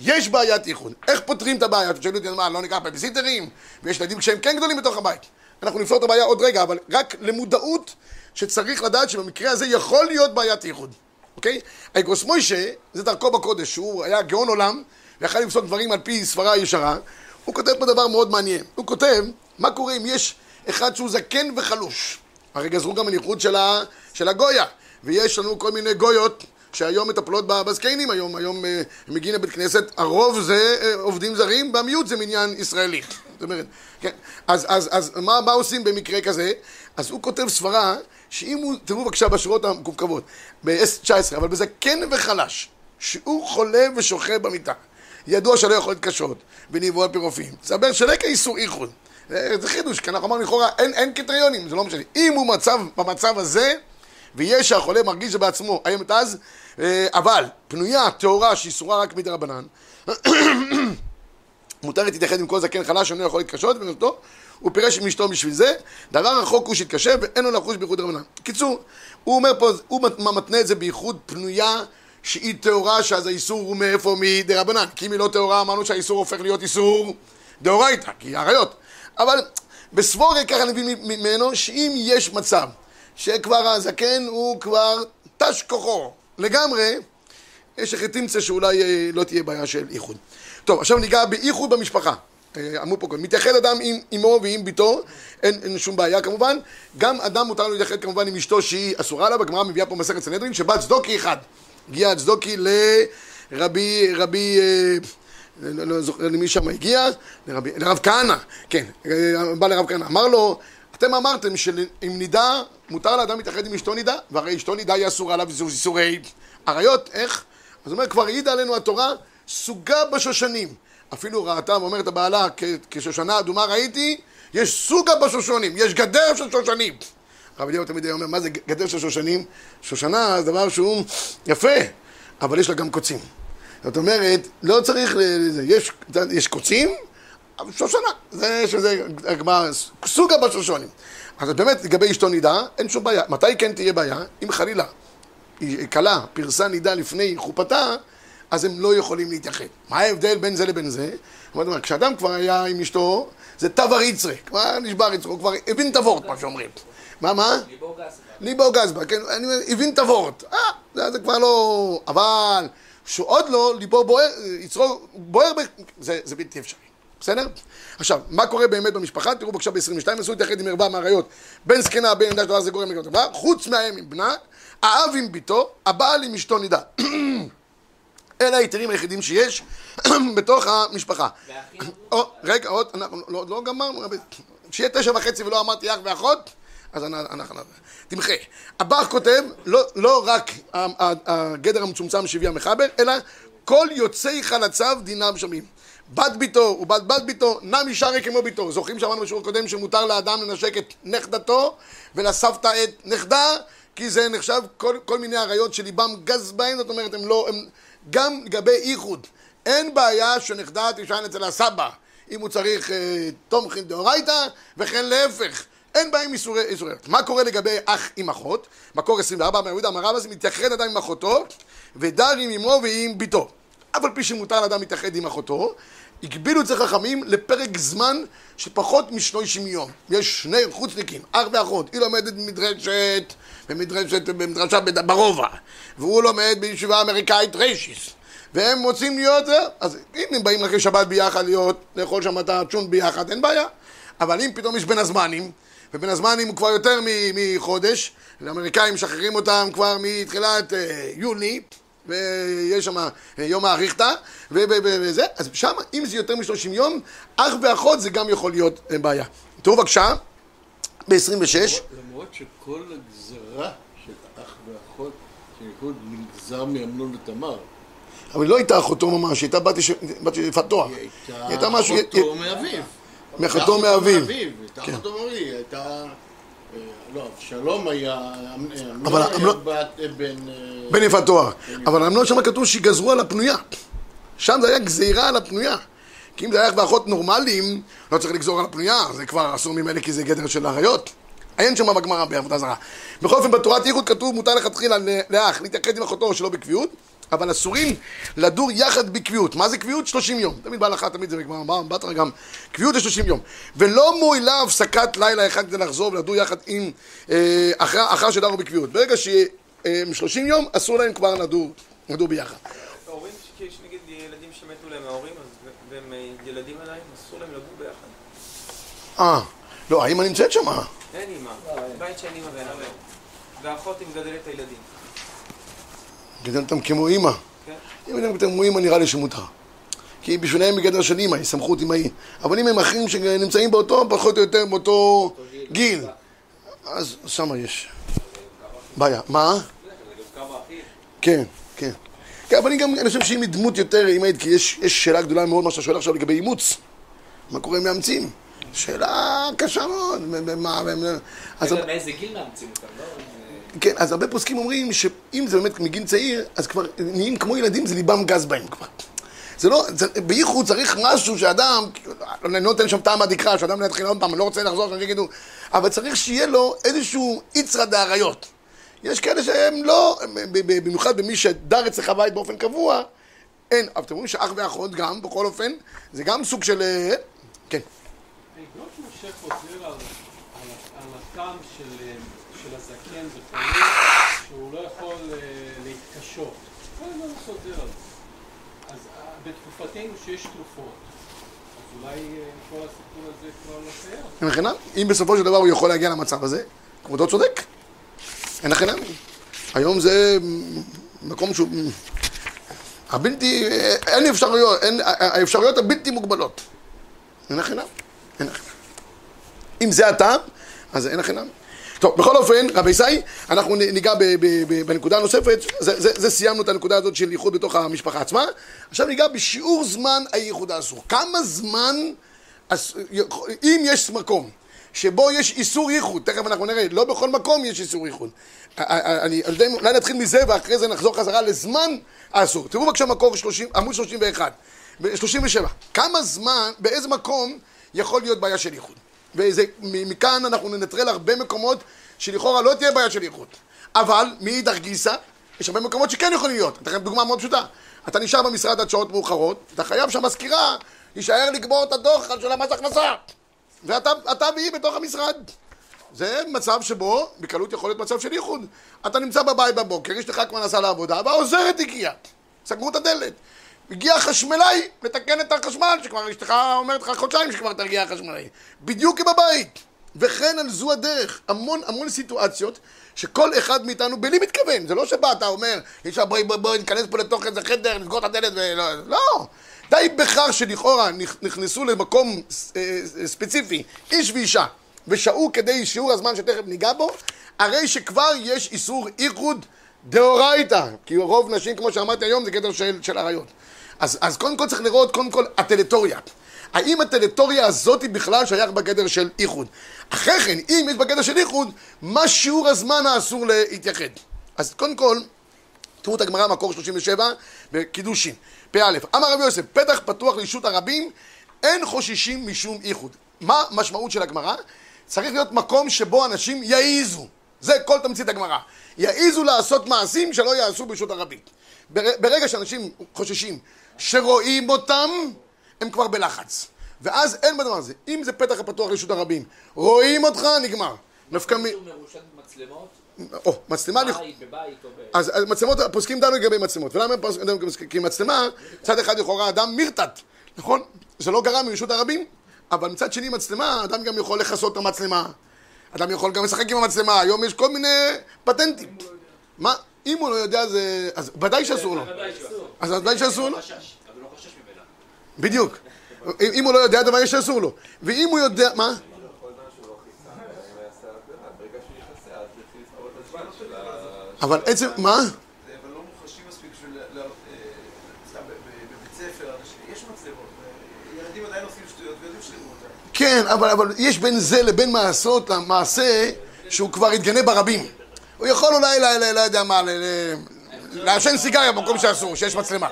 Speaker 1: יש בעיית ייחוד. איך פותרים את הבעיה? שואלים אותי, מה, לא ניקח בייביסיטרים? ויש ילדים שהם כן גדולים בתוך הבית. אנחנו נפתור את הבעיה עוד רגע, אבל רק למודעות שצריך לדעת שבמקרה הזה יכול להיות בעיית ייחוד. אוקיי? האגרוס מוישה, זה דרכו בקודש, שהוא היה גאון עולם, ויכל לפסוק דברים על פי סברה ישרה, הוא כותב פה דבר מאוד מעניין. הוא כותב, מה קורה אם יש אחד שהוא זקן וחלוש? הרי גזרו גם על ייחוד של הגויה, ויש לנו כל מיני גויות שהיום מטפלות בזקנים, היום, היום אה, מגיעים לבית כנסת, הרוב זה אה, עובדים זרים, והמיעוט זה מניין ישראלי. זאת אומרת, כן, אז, אז, אז מה, מה עושים במקרה כזה? אז הוא כותב סברה, שאם הוא, תראו בבקשה בשורות המקווקוות, ב-19, אבל בזה כן וחלש, שהוא חולה ושוכב במיטה, ידוע שלא יכול להתקשות, ונבוא על פי רופאים, תסבר שלקה איסור איחוד. זה חידוש, כי אנחנו אמרנו לכאורה, אין, אין קריטריונים, זה לא משנה. אם הוא מצב, במצב הזה, ויש שהחולה מרגיש בעצמו, האם אז, אה, אבל פנויה, טהורה, שאיסורה רק מדי רבנן, מותרת להתייחד עם כל זקן חלש שאינו יכול להתקשות, ונותו, הוא פירש עם אשתו בשביל זה, דבר רחוק הוא שיתקשר ואין לו לחוש בייחוד רבנן. בקיצור, הוא אומר פה, הוא מתנה את זה בייחוד פנויה שהיא טהורה, שאז האיסור הוא מאיפה? מדי רבנן. כי אם היא לא טהורה, אמרנו שהאיסור הופך להיות איסור דאורייתא, כי היא עריות. אבל בסבורי ככה מבין ממנו שאם יש מצב שכבר הזקן הוא כבר תש כוחו לגמרי, יש תמצא שאולי אה, לא תהיה בעיה של איחוד. טוב, עכשיו ניגע באיחוד במשפחה. אה, אמרו פה קודם, מתייחד אדם עם אמו ועם ביתו, אין, אין שום בעיה כמובן. גם אדם מותר לו להתייחד כמובן עם אשתו שהיא אסורה לה, בגמרא מביאה פה מסכת סנהדרין, שבת צדוקי אחד. הגיע צדוקי לרבי, רבי, אה, לא, לא זוכר למי שם הגיע, לרב כהנא, כן, בא לרב כהנא, אמר לו, אתם אמרתם שאם נידה, מותר לאדם להתאחד עם אשתו נידה, והרי אשתו נידה היא אסורה עליו איסורי עריות, איך? אז הוא אומר, כבר העידה עלינו התורה, סוגה בשושנים. אפילו ראתה ואומרת הבעלה, כשושנה אדומה ראיתי, יש סוגה בשושנים, יש גדר של שושנים. הרב אליהו תמיד היה אומר, מה זה גדר של שושנים? שושנה זה דבר שהוא יפה, אבל יש לה גם קוצים. זאת אומרת, לא צריך, יש, יש קוצים, שושנה, זה שזה הגמרא, סוגה בשושונים. אז באמת, לגבי אשתו נידה, אין שום בעיה. מתי כן תהיה בעיה? אם חלילה היא כלה, פרסה נידה לפני חופתה, אז הם לא יכולים להתייחד. מה ההבדל בין זה לבין זה? כשאדם כבר היה עם אשתו, זה תבר יצרה, כבר נשבר יצרו, כבר הבין הוורט, מה שאומרים. מה, מה?
Speaker 3: ליבו גס.
Speaker 1: ליבו גזבה, כן, אני הבין הוורט. אה, זה, זה כבר לא... אבל, שהוא עוד לא, ליבו בוער, יצרו בוער, זה בלתי אפשרי. בסדר? עכשיו, מה קורה באמת במשפחה? תראו בבקשה ב-22, נסו להתייחד עם ערווה מהאריות, בן זקנה, בן עמדה, שדבר זה גורם לגלות ערווה, חוץ מהאם עם בנה, האב עם ביתו, הבעל עם אשתו נידה. אלה ההיתרים היחידים שיש בתוך המשפחה. רגע, עוד, אנחנו לא, לא גמרנו. שיהיה תשע וחצי ולא אמרתי אח ואחות, אז אנ- אנחנו... תמחה. הבח כותב, לא, לא רק הגדר המצומצם שהביא המחבר, אלא כל יוצאי חלציו דינם שמים. בת ביתו ובת בת ביתו, נמי שרי כמו ביתו. זוכרים שאמרנו בשיעור הקודם שמותר לאדם לנשק את נכדתו ולסבתא את נכדה, כי זה נחשב כל, כל מיני עריות שליבם גז בהן, זאת אומרת, הם לא... הם, גם לגבי איחוד, אין בעיה שנכדה תישן אצל הסבא, אם הוא צריך אה, תומכין דאורייתא, וכן להפך. אין בהם איסורי איסוריות. מה קורה לגבי אח עם אחות? מקור 24, אמר יהודה אמר רבא, זה מתייחד אדם עם אחותו, ודר עם אמו ועם ביתו. אף על פי שמותר לאדם להתאחד עם אחותו, הגבילו אצל חכמים לפרק זמן של פחות משלושים יום. יש שני חוצניקים, אח ואחות, היא לומדת במדרשת, במדרשת, במדרשה ברובע, והוא לומד בישיבה אמריקאית ריישיס. והם רוצים להיות זה, אז אם הם באים רק לשבת ביחד להיות, לאכול שם את הצ'ון ביחד, אין בעיה. אבל אם פתאום יש בין הזמנים, ובין הזמנים הוא כבר יותר מחודש, האמריקאים משחררים אותם כבר מתחילת אה, יוני, ויש שם אה, יום האריכתא, וזה, אז שם, אם זה יותר מ-30 יום, אח ואחות זה גם יכול להיות אה, בעיה. תראו בבקשה, ב-26,
Speaker 4: למרות שכל הגזרה של אח ואחות שנקראות נגזר מאמנון ותמר.
Speaker 1: אבל היא לא הייתה אחותו ממש, היא הייתה בת של- של תואר.
Speaker 4: היא
Speaker 1: היא הייתה.
Speaker 4: אחותו מאביו.
Speaker 1: מאחותו
Speaker 4: הייתה
Speaker 1: מאביו.
Speaker 4: הייתה
Speaker 1: כן.
Speaker 4: אחותו מאביו, היא הייתה... לא, אבשלום היה... אמנון
Speaker 1: אבל
Speaker 4: היה
Speaker 1: אמנון-
Speaker 4: בת אה, בן...
Speaker 1: בן יפת תואר. אבל אמנון שם כתוב שיגזרו על הפנויה. שם זה היה גזירה על הפנויה. כי אם זה היה אח ואחות נורמליים, לא צריך לגזור על הפנויה, זה כבר אסור ממילא כי זה גדר של אריות. אין שם בגמרא בעבודה זרה. בכל אופן, בתורת ייחוד כתוב, מותר לכתחילה לאח להתייחד עם אחותו שלא בקביעות, אבל אסורים לדור יחד בקביעות. מה זה קביעות? 30 יום. תמיד בהלכה, תמיד זה בגמרא, בתרא גם. קביעות זה 30 יום. ולא מועילה הפסקת לילה אחד כדי לחזור ולדור יחד עם, אה, אחר, אחר שדרו בקביעות. ברגע שהם 30 יום, אסור להם כבר לדור, לדור ביחד.
Speaker 5: ההורים, שיש נגיד ילדים שמתו להם מההורים, אז והם אה, ילדים עדיין, אסור להם לגור ביחד.
Speaker 1: אה, לא, האמא נמצאת שם.
Speaker 5: אין אימא, בית שאין אימא ואין אבא. והאחות היא מגדלת את הילדים.
Speaker 1: גידל אותם כמו אימא.
Speaker 5: כן.
Speaker 1: אם הם כמו אימא נראה לי שמותר. כי בשבילם בגדר של אימא, היא סמכות אימהי. אבל אם הם אחים שנמצאים באותו, פחות או יותר באותו גיל, אז שמה יש בעיה. מה? כן, כן. כן, אבל אני גם, אני חושב שאם היא דמות יותר אימהית, כי יש, יש שאלה גדולה מאוד, מה שאתה שואל עכשיו לגבי אימוץ. מה קורה עם מאמצים? שאלה קשה מאוד. מה, אז...
Speaker 3: רגע, מאיזה גיל מאמצים אותם, לא?
Speaker 1: כן, אז הרבה פוסקים אומרים שאם זה באמת מגיל צעיר, אז כבר נהיים כמו ילדים, זה ליבם גז בהם כבר. זה לא, בייחוד צריך משהו שאדם, אני לא נותן שם טעם הדקרה, שאדם לא יתחיל עוד פעם, אני לא רוצה לחזור, שאני יגידו, אבל צריך שיהיה לו איזשהו איצרא דאריות. יש כאלה שהם לא, במיוחד במי שדר אצלך בית באופן קבוע, אין, אבל אתם רואים שאח ואחות גם, בכל אופן, זה גם סוג של, אה, כן.
Speaker 2: בעקבות משה חוזר על הטעם של, הזקן וכו', שהוא לא יכול אה, להתקשות. כל הזמן הוא חוזר על זה. אז אה, בתקופתנו שיש תרופות, אז אולי אה, כל הסיפור הזה כבר לא קיים.
Speaker 1: אין לכם אם בסופו של דבר הוא יכול להגיע למצב הזה, כבודו צודק. אין לכם היום זה מקום שהוא... הבלתי... אין אפשרויות, אין... האפשרויות הבלתי מוגבלות. אין לכם אין לכם אם זה הטעם, אז אין לכם טוב, בכל אופן, רבי ישי, אנחנו ניגע בנקודה הנוספת, זה, זה, זה סיימנו את הנקודה הזאת של ייחוד בתוך המשפחה עצמה, עכשיו ניגע בשיעור זמן הייחוד האסור. כמה זמן, אם יש מקום שבו יש איסור ייחוד, תכף אנחנו נראה, לא בכל מקום יש איסור ייחוד. אני, אני, אולי נתחיל מזה ואחרי זה נחזור חזרה לזמן האסור. תראו בבקשה מקור 30, עמוד 31, 37. כמה זמן, באיזה מקום יכול להיות בעיה של ייחוד? ומכאן אנחנו ננטרל הרבה מקומות שלכאורה לא תהיה בעיה של ייחוד. אבל מאידך גיסא, יש הרבה מקומות שכן יכולים להיות. אתן לכם דוגמה מאוד פשוטה. אתה נשאר במשרד עד שעות מאוחרות, אתה חייב שהמזכירה יישאר לגמור את הדוח של המס הכנסה. ואתה אתה והיא בתוך המשרד. זה מצב שבו בקלות יכול להיות מצב של ייחוד. אתה נמצא בבית בבוקר, אשתך כבר נסעה לעבודה, והעוזרת הגיעה. סגרו את הדלת. הגיע חשמלאי לתקן את החשמל, שכבר אשתך אומרת לך חודשיים שכבר תרגיע החשמלאי. בדיוק כבבית. וכן על זו הדרך. המון המון סיטואציות שכל אחד מאיתנו בלי מתכוון. זה לא שבא, אתה אומר, יש לך בואי בואי בואי ניכנס פה לתוך איזה חדר, נסגור את הדלת ולא... לא. די בכך שלכאורה נכ- נכנסו למקום אה, אה, ספציפי, איש ואישה, ושהו כדי שיעור הזמן שתכף ניגע בו, הרי שכבר יש איסור איחוד דאורייתא, כי רוב נשים, כמו שאמרתי היום, זה גדר של, של עריות. אז, אז קודם כל צריך לראות, קודם כל, הטריטוריה. האם הטריטוריה הזאת בכלל שייך בגדר של איחוד? אחרי כן, אם יש בגדר של איחוד, מה שיעור הזמן האסור להתייחד? אז קודם כל, תראו את הגמרא, מקור 37, בקידושין. פא. אמר רבי יוסף, פתח פתוח לישות הרבים, אין חוששים משום איחוד. מה המשמעות של הגמרא? צריך להיות מקום שבו אנשים יעיזו. זה כל תמצית הגמרא. יעיזו לעשות מעשים שלא יעשו ברשות הרבים. בר- ברגע שאנשים חוששים שרואים אותם, הם כבר בלחץ. ואז אין בדבר הזה. אם זה פתח הפתוח לרשות הרבים, רואים אותך, נגמר. נפקא מ... או, מצלמה...
Speaker 3: בית, בבית או ב...
Speaker 1: אז מצלמות, הפוסקים דנו לגבי מצלמות. ולמה הם פוסקים דנו לגבי מצלמות? כי מצלמה, מצד אחד לכאורה אדם מרתת, נכון? זה לא גרם מרשות הרבים, אבל מצד שני מצלמה, אדם גם יכול לכסות את המצלמה. אדם יכול גם לשחק עם המצלמה, היום יש כל מיני פטנטים. מה? אם הוא לא יודע זה... אז ודאי שאסור לו. אז ודאי שאסור לו. בדיוק. אם הוא לא יודע, דבר יש שאסור לו. ואם הוא יודע... מה? אבל עצם... מה?
Speaker 6: אבל לא.
Speaker 1: כן, אבל, אבל יש בין זה לבין מעשות למעשה שהוא כבר התגנה ברבים. הוא יכול אולי, לא, לא, לא יודע מה, לעשן סיגריה במקום שאסור, שיש מצלמה.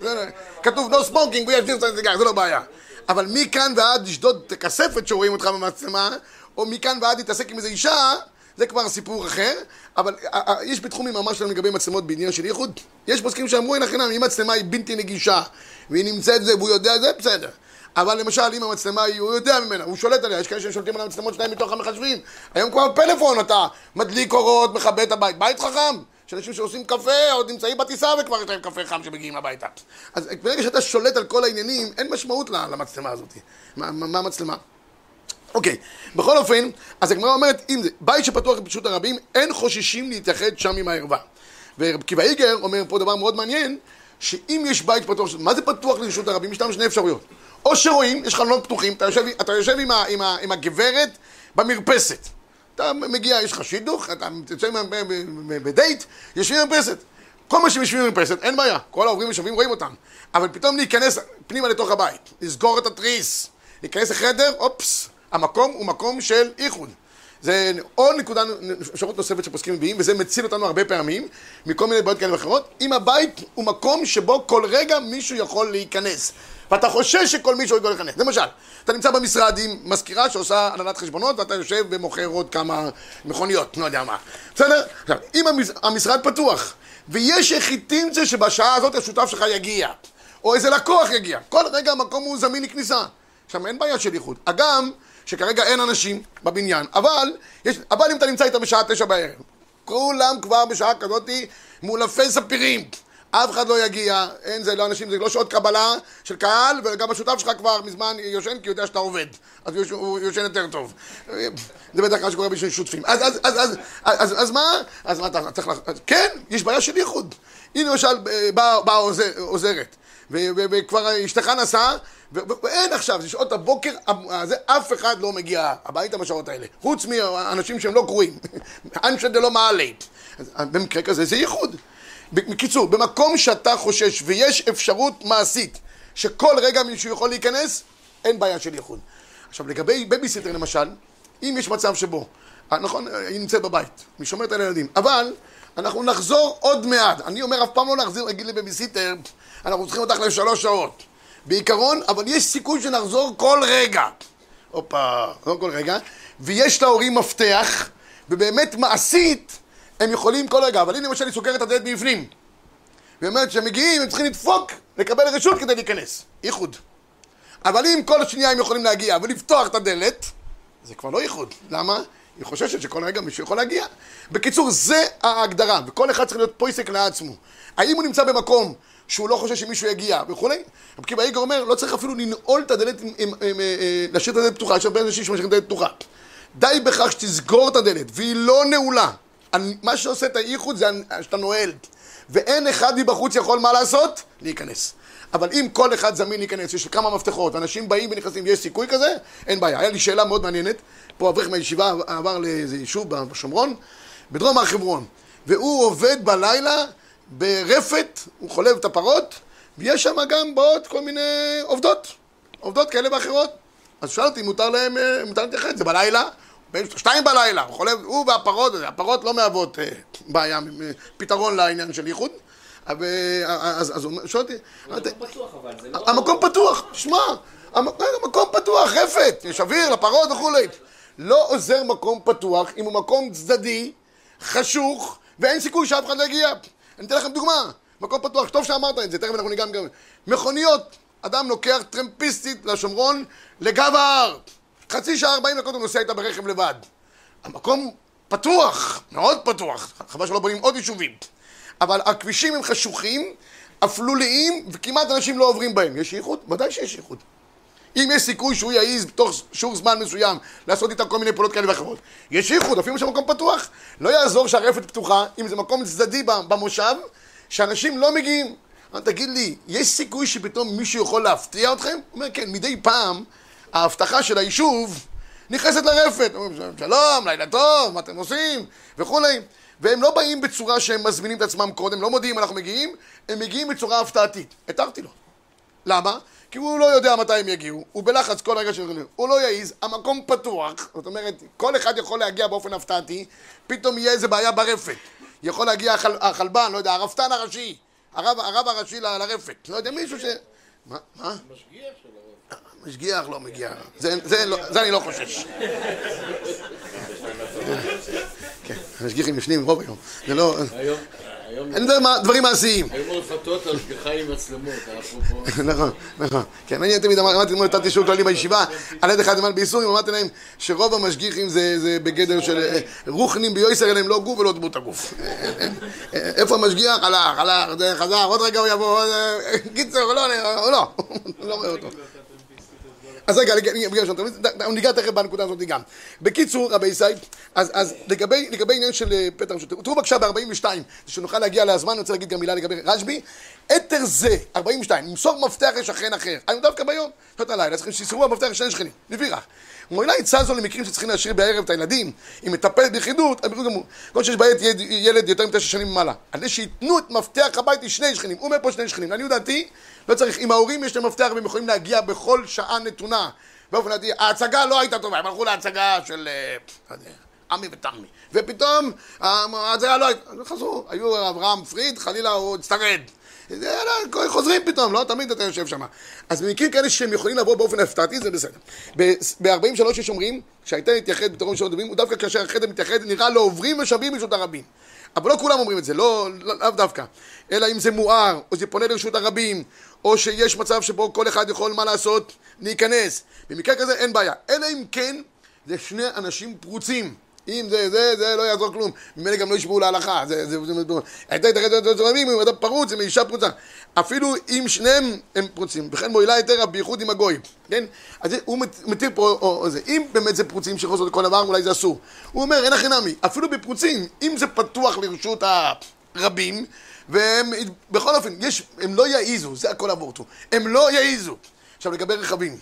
Speaker 1: זה, כתוב no smoking ויש לעשן סיגריה, זה לא בעיה. אבל מכאן ועד לשדוד את הכספת שרואים אותך במצלמה, או מכאן ועד להתעסק עם איזה אישה, זה כבר סיפור אחר. אבל יש בתחומים ממש שלנו לגבי מצלמות בעניין של ייחוד. יש פוסקים שאמרו, אין החינם, אם מצלמה היא בלתי נגישה, והיא נמצאת זה והוא יודע זה, בסדר. אבל למשל, אם המצלמה היא, הוא יודע ממנה, הוא שולט עליה, יש כאלה ששולטים על המצלמות שלהם מתוך המחשבים. היום כבר בפלאפון אתה מדליק אורות, מכבה את הבית. בית חכם! יש אנשים שעושים קפה, עוד נמצאים בטיסה וכבר יש להם קפה חם שמגיעים הביתה. אז ברגע שאתה שולט על כל העניינים, אין משמעות למצלמה הזאת. מה, מה, מה המצלמה? אוקיי, בכל אופן, אז הגמרא אומרת, אם זה בית שפתוח לרשות הרבים, אין חוששים להתייחד שם עם הערווה. ורב קיבא איגר אומר פה דבר מאוד מעניין, שאם יש בית פתוח, מה זה פתוח לרשות הרבים? יש לנו שני אפשרויות. או שרואים, יש חלונות פתוחים, אתה יושב, אתה יושב עם, ה, עם, ה, עם הגברת במרפסת. אתה מגיע, יש לך שידוך, אתה יוצא בדייט, יושבים במרפסת. כל מה שהם יושבים במרפסת, אין בעיה. כל העוברים ושבים רואים אותם. אבל פתאום להיכנס פנימה לתוך הבית, לסגור את התריס, להיכנס לחדר, אופס, המקום הוא מקום של איחוד. זה עוד נקודה, אפשרות נוספת שפוסקים מביאים, וזה מציל אותנו הרבה פעמים מכל מיני בעיות כאלה ואחרות. אם הבית הוא מקום שבו כל רגע מישהו יכול להיכנס, ואתה חושש שכל מישהו יכול להיכנס. למשל, אתה נמצא במשרד עם מזכירה שעושה הנהלת חשבונות, ואתה יושב ומוכר עוד כמה מכוניות, לא יודע מה. בסדר? עכשיו, אם המש- המשרד פתוח, ויש יחידים שבשעה הזאת השותף שלך יגיע, או איזה לקוח יגיע, כל רגע המקום הוא זמין לכניסה. שם אין בעיה של איחוד. הגם שכרגע אין אנשים בבניין, אבל, יש, אבל אם אתה נמצא איתם בשעה תשע בערב, כולם כבר בשעה כזאת מולפי ספירים. אף אחד לא יגיע, אין זה לא אנשים, זה לא שעות קבלה של קהל, וגם השותף שלך כבר מזמן יושן כי הוא יודע שאתה עובד, אז הוא יוש- הוא יושן יותר טוב. זה בדרך כלל שקורה בשביל שותפים. אז, אז, אז, אז, אז, אז מה? אז מה אתה צריך... אז כן, יש בעיה של ייחוד. הנה למשל באה באה עוזר- עוזרת, וכבר אשתך נסעה, ואין עכשיו, זה שעות הבוקר, זה, אף אחד לא מגיע הביתה בשעות האלה, חוץ מאנשים שהם לא קרואים, אינשי דלא מעלי. אז במקרה כזה זה ייחוד. בקיצור, במקום שאתה חושש ויש אפשרות מעשית שכל רגע מישהו יכול להיכנס, אין בעיה של ייחוד. עכשיו לגבי בייביסיטר למשל, אם יש מצב שבו, אה, נכון, היא נמצאת בבית, היא שומרת על הילדים, אבל אנחנו נחזור עוד מעט. אני אומר, אף פעם לא נחזיר, להגיד לבייביסיטר, אנחנו צריכים אותך לשלוש שעות. בעיקרון, אבל יש סיכוי שנחזור כל רגע. הופה, לא כל רגע. ויש להורים מפתח, ובאמת מעשית, הם יכולים כל רגע, אבל אם למשל היא סוגרת את הדלת מבפנים, והיא אומרת שהם מגיעים, הם צריכים לדפוק, לקבל רשות כדי להיכנס. איחוד. אבל אם כל שנייה הם יכולים להגיע ולפתוח את הדלת, זה כבר לא איחוד. למה? היא חוששת שכל רגע מישהו יכול להגיע. בקיצור, זה ההגדרה, וכל אחד צריך להיות פויסק לעצמו. האם הוא נמצא במקום שהוא לא חושב שמישהו יגיע וכולי? רב קיבא איגר אומר, לא צריך אפילו לנעול את הדלת, עם, אה, להשאיר את הדלת פתוחה, יש הרבה אנשים שמשאירים את הדלת פתוחה. די בכך שתסגור את הדלת, והיא לא נעולה. מה שעושה את האיחוד זה שאתה נועל. ואין אחד מבחוץ יכול מה לעשות? להיכנס. אבל אם כל אחד זמין להיכנס, יש כמה מפתחות, אנשים באים ונכנסים, יש סיכוי כזה? אין בעיה. היה לי שאלה מאוד מעניינת, פה אברך מהישיבה עבר לאיזה יישוב בשומרון, בדרום הר חברון, והוא עובד בלילה ברפת, הוא חולב את הפרות, ויש שם גם באות כל מיני עובדות, עובדות כאלה ואחרות. אז שאלתי אם מותר להם, אה, מותר להתייחד, זה בלילה, שתיים בלילה, הוא חולב, הוא והפרות, הפרות לא מהוות אה, בעיה, אה, פתרון לעניין של ייחוד. אבל, אה, אז, הוא שואל אותי, אמרתי,
Speaker 3: מקום פתוח אבל, זה לא...
Speaker 1: המקום פתוח, שמע, המ- המקום פתוח, רפת, יש אוויר לפרות וכולי. לא עוזר מקום פתוח אם הוא מקום צדדי, חשוך, ואין סיכוי שאף אחד לא יגיע. אני אתן לכם דוגמה, מקום פתוח, טוב שאמרת את זה, תכף אנחנו ניגע גם. מכוניות, אדם לוקח טרמפיסטית לשומרון לגב ההר. חצי שעה, ארבעים דקות הוא נוסע איתה ברכב לבד. המקום פתוח, מאוד פתוח, חבל שלא בונים עוד יישובים. אבל הכבישים הם חשוכים, אפלוליים, וכמעט אנשים לא עוברים בהם. יש ייחוד? ודאי שיש ייחוד. אם יש סיכוי שהוא יעז בתוך שיעור זמן מסוים לעשות איתם כל מיני פעולות כאלה ואחרות. יש ייחוד, אפילו שהמקום פתוח. לא יעזור שהרפת פתוחה, אם זה מקום צדדי במושב, שאנשים לא מגיעים. תגיד לי, יש סיכוי שפתאום מישהו יכול להפתיע אתכם? הוא אומר, כן, מדי פעם, ההבטחה של היישוב נכנסת לרפת. אומרים, שלום, לילה טוב, מה אתם עושים? וכולי. והם לא באים בצורה שהם מזמינים את עצמם קודם, לא מודיעים אנחנו מגיעים, הם מגיעים בצורה הפתעתית. התרתי לו. למה? כי הוא לא יודע מתי הם יגיעו, הוא בלחץ כל רגע שהם הוא לא יעז, המקום פתוח, זאת אומרת, כל אחד יכול להגיע באופן הפתעתי, פתאום יהיה איזה בעיה ברפת. יכול להגיע החל, החלבן, לא יודע, הרפתן הראשי, הרב, הרב הראשי לרפת, לא יודע, מישהו ש... מה? מה?
Speaker 4: משגיח של הרב.
Speaker 1: משגיח לא מגיע, זה, לא, זה אני לא חושש. כן, המשגיחים ישנים רוב היום, זה לא...
Speaker 4: היום, היום,
Speaker 1: אני מה, דברים מעשיים.
Speaker 4: היו רפתות על השגחה עם מצלמות, אפרופו.
Speaker 1: נכון, נכון. כן, אני תמיד אמר- אמרתי, אתמול נתתי שיעור כללי בישיבה, על יד אחד זמן בייסורים, אמרתי להם שרוב המשגיחים זה בגדר של אה, רוחנים ביויסר, אליהם לא גוף ולא דמות הגוף. אה, אה, איפה המשגיח? הלך, הלך, חזר, עוד רגע הוא יבוא, קיצר, הוא לא, הוא לא, לא רואה אותו. אז רגע, ניגע תכף בנקודה הזאת גם. בקיצור, רבי ישי, אז, לגבי, עניין של אה, פתח רשות, תראו בבקשה ב-42, שנוכל להגיע לזמן, אני רוצה להגיד גם מילה לגבי רשב"י, אתר זה, 42, למסור מפתח לשכן אחר, היום דווקא ביום, שעות הלילה, צריכים שיסרו המפתח לשני שכנים, לפיכך. ומילא עצה זו למקרים שצריכים להשאיר בערב את הילדים, אם מטפלת ביחידות, אז בסדר גמור. כל שיש בעת ילד- יותר מתשע שנים ומעלה. על זה שייתנו את מפתח הבית לשני שכנים, הוא אומר פה שני שכנים, לעניות דעתי, לא צריך, אם ההורים יש להם מפתח והם יכולים להגיע בכל שעה נתונה, באופן דעתי, ההצגה לא הייתה טובה, הם הלכו להצגה של, אה, לא עמי ותמי, ופתאום אה, ההצגה לא הייתה, חזרו, היו אברהם פריד, חלילה הוא הצטרד. לא, חוזרים פתאום, לא תמיד אתה יושב שם. אז במקרים כאלה שהם יכולים לבוא באופן הפתעתי, זה בסדר. ב-43 יש אומרים שהייתה להתייחד בפתרון של הדברים, הוא דווקא כאשר החדר מתייחד נראה לא עוברים ושבים ברשות הרבים. אבל לא כולם אומרים את זה, לא, לא- לאו דווקא. אלא אם זה מואר, או זה פונה לרשות הרבים, או שיש מצב שבו כל אחד יכול מה לעשות, להיכנס. במקרה כזה אין בעיה. אלא אם כן, זה שני אנשים פרוצים. אם זה, זה, זה לא יעזור כלום. ממילא גם לא ישמעו להלכה. זה, זה, זה, זה, את הרבים, אם אתה פרוץ, עם אישה פרוצה. אפילו אם שניהם הם פרוצים. וכן מועילה יותר בייחוד עם הגויים. כן? אז זה- הוא מת- מתיר פה, או, או זה. אם באמת זה פרוצים שיכול לעשות כל דבר, אולי זה אסור. הוא אומר, אין הכי נמי. אפילו בפרוצים, אם זה פתוח לרשות הרבים, והם, בכל אופן, יש, הם לא יעיזו, זה הכל אבורטו. הם לא יעיזו. עכשיו, לגבי רכבים,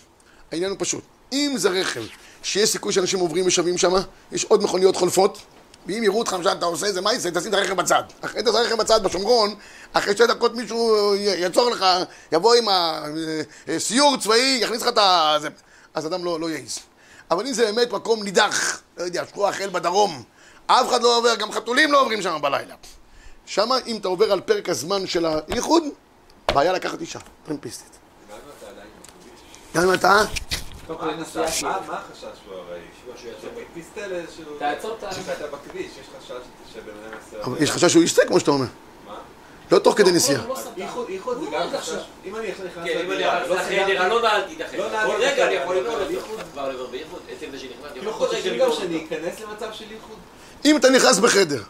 Speaker 1: העניין הוא פשוט. אם זה רכב שיש סיכוי שאנשים עוברים ושבים שם, יש עוד מכוניות חולפות, ואם יראו אותך שאתה עושה איזה מייסה, תשים את הרכב בצד. אחרי את הרכב בצד בשומרון, אחרי שתי דקות מישהו יעצור לך, יבוא עם הסיור צבאי, יכניס לך את ה... זה. אז אדם לא, לא יעיז. אבל אם זה באמת מקום נידח, לא יודע, שכוח חיל בדרום, אף אחד לא עובר, גם חתולים לא עוברים שם בלילה. שם, אם אתה עובר על פרק הזמן של הייחוד, בעיה לקחת אישה, טרמפיסטית. גם אם אתה...
Speaker 3: קודם כל
Speaker 7: מה
Speaker 3: נסיעה
Speaker 7: החשש? מה החשש הוא הרי? שהוא תסתכל איזשהו...
Speaker 3: תעצור את ה-
Speaker 7: כשאתה בכביש, יש חשש שבן אדם יעשה...
Speaker 1: יש חשש שהוא יסטה, כמו שאתה אומר.
Speaker 7: מה?
Speaker 1: לא תוך כדי נסיעה.
Speaker 3: לא סתם.
Speaker 7: איחוד איחוד זה גם
Speaker 3: לא
Speaker 7: חשש. אם אני נכנס
Speaker 3: כן,
Speaker 7: לא
Speaker 3: לחדר, לא נעלתי את החדר.
Speaker 7: לא
Speaker 3: כל רגע אני יכול
Speaker 7: אומר,
Speaker 3: אותו.
Speaker 7: איחוד.
Speaker 3: כבר לעבור בייחוד, עצם זה שנכנסתי,
Speaker 7: כאילו
Speaker 3: יכול כל רגע
Speaker 7: חוששים גם שאני. אכנס למצב של איחוד?
Speaker 1: אם אתה נכנס בחדר,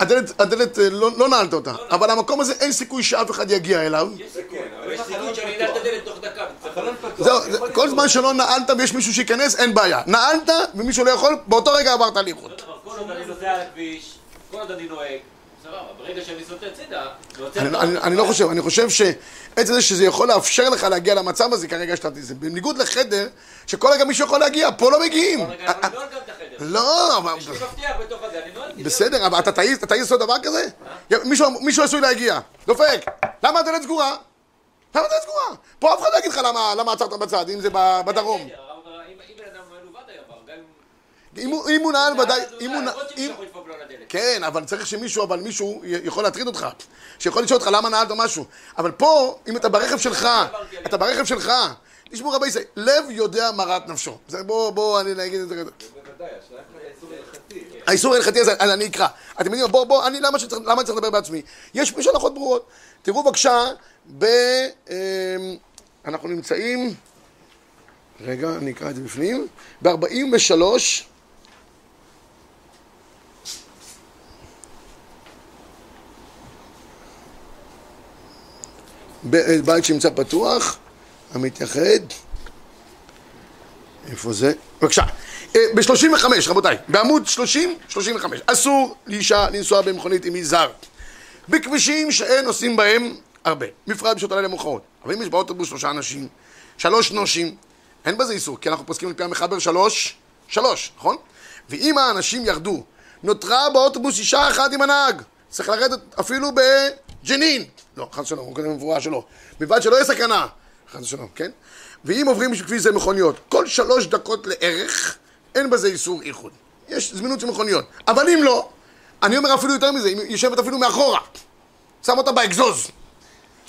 Speaker 1: הדלת, הדלת אה, לא, לא נעלת אותה, אבל המקום הזה אין סיכוי שאף אחד יגיע אליו.
Speaker 3: יש סיכוי, יש
Speaker 7: אם
Speaker 3: סיכוי
Speaker 7: החלון
Speaker 3: שאני
Speaker 7: פתוח.
Speaker 3: אנעל את הדלת תוך דקה.
Speaker 7: החלון פתוח.
Speaker 1: זהו,
Speaker 7: יכול
Speaker 1: זה-
Speaker 7: להיות
Speaker 1: כל זמן שלא נעלת ויש מישהו שייכנס, אין בעיה. נעלת ומישהו לא יכול, באותו רגע עברת לאיחוד.
Speaker 3: דבר, כל עוד אני נוסע על הכביש, כל עוד אני נוהג, סבבה, ברגע שאני סוטה הצידה, אני
Speaker 1: לא חושב, אני חושב שעצם זה שזה יכול לאפשר לך להגיע למצב הזה כרגע שאתה... זה בניגוד לחדר, שכל רגע מישהו יכול להגיע, פה לא מגיעים.
Speaker 3: כל רגע אני נועל גם את החדר.
Speaker 1: לא, אבל...
Speaker 3: יש לי מפתח בתוך הזה, אני נועל.
Speaker 1: בסדר, אבל אתה תעיז, אתה תעיז לעשות דבר כזה? מישהו, מישהו עשוי להגיע, דופק, למה הדלת סגורה? למה הדלת סגורה? פה אף אחד לא יגיד לך למה, למה עצרת בצד, אם זה ב- בדרום.
Speaker 3: אבל אם
Speaker 1: הוא, אם הוא נעל ודאי, אם הוא נ...
Speaker 3: למרות
Speaker 1: אם...
Speaker 3: שמישהו ידפוק לו על הדלת.
Speaker 1: כן, אבל צריך שמישהו, אבל מישהו יכול להטריד אותך. שיכול לשאול אותך למה נעלת משהו. אבל פה, אם אתה ברכב שלך, אתה ברכב שלך, תשמעו רבי ישראל, לב יודע מרת נפשו. זה- בוא, בוא, אני אגיד את זה.
Speaker 7: בוודאי, השאלה אם זה איסור הלכתי.
Speaker 1: האיסור ההלכתי הזה, אני אקרא. אתם יודעים, בוא, בוא, אני, למה צריך לדבר בעצמי? יש יש הלכות ברורות. תראו בבקשה, ב... אמ, אנחנו נמצאים, רגע, אני אקרא את זה בפנים, ב-43, ב- בית שנמצא פתוח, המתייחד, איפה זה? בבקשה. ב-35, רבותיי, בעמוד 30, 35. אסור לאישה לנסוע במכונית עם מי זר. בכבישים שאין נוסעים בהם הרבה. בפרט בשעות הלילה המאוחרות. אבל אם יש באוטובוס שלושה אנשים, שלוש נושים, אין בזה איסור, כי אנחנו פוסקים לפי המחבר שלוש, שלוש, נכון? ואם האנשים ירדו, נותרה באוטובוס אישה אחת עם הנהג. צריך לרדת אפילו בג'נין. לא, חס ושלום, הוא כותב במפורש שלא. בלבד שלא יהיה סכנה. חס ושלום, כן? ואם עוברים כביש זה מכוניות, כל שלוש דקות לערך, אין בזה איסור איחוד. יש זמינות של מכוניות. אבל אם לא, אני אומר אפילו יותר מזה, היא יושבת אפילו מאחורה, שם אותה באגזוז,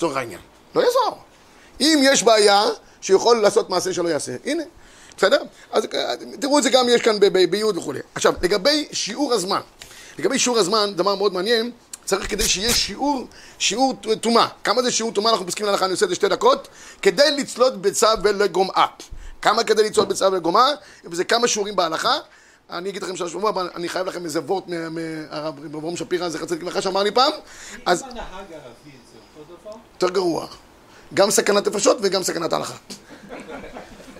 Speaker 1: לצורך העניין. לא יעזור. אם יש בעיה שיכול לעשות מעשה שלא יעשה, הנה, בסדר? אז אה, תראו את זה גם יש כאן ביוד וכולי. עכשיו, לגבי שיעור הזמן, לגבי שיעור הזמן, דבר מאוד מעניין, צריך כדי שיהיה שיעור, שיעור טומאה. כמה זה שיעור טומאה? אנחנו פוסקים להלכה, אני עושה את זה שתי דקות, כדי לצלות ביצה ולגומאה. כמה כדי לצלות ביצה ולגומאה? וזה כמה שיעורים בהלכה. אני אגיד לכם שהשבוע הבא, אני חייב לכם איזה וורט מה- מהרב אברהם שפירא, זכר צדיק לברכה, שאמר לי פעם, אז
Speaker 2: אם הנהג ערבי זה אותו דבר?
Speaker 1: יותר גרוע. גם סכנת נפשות וגם סכנת ההלכה.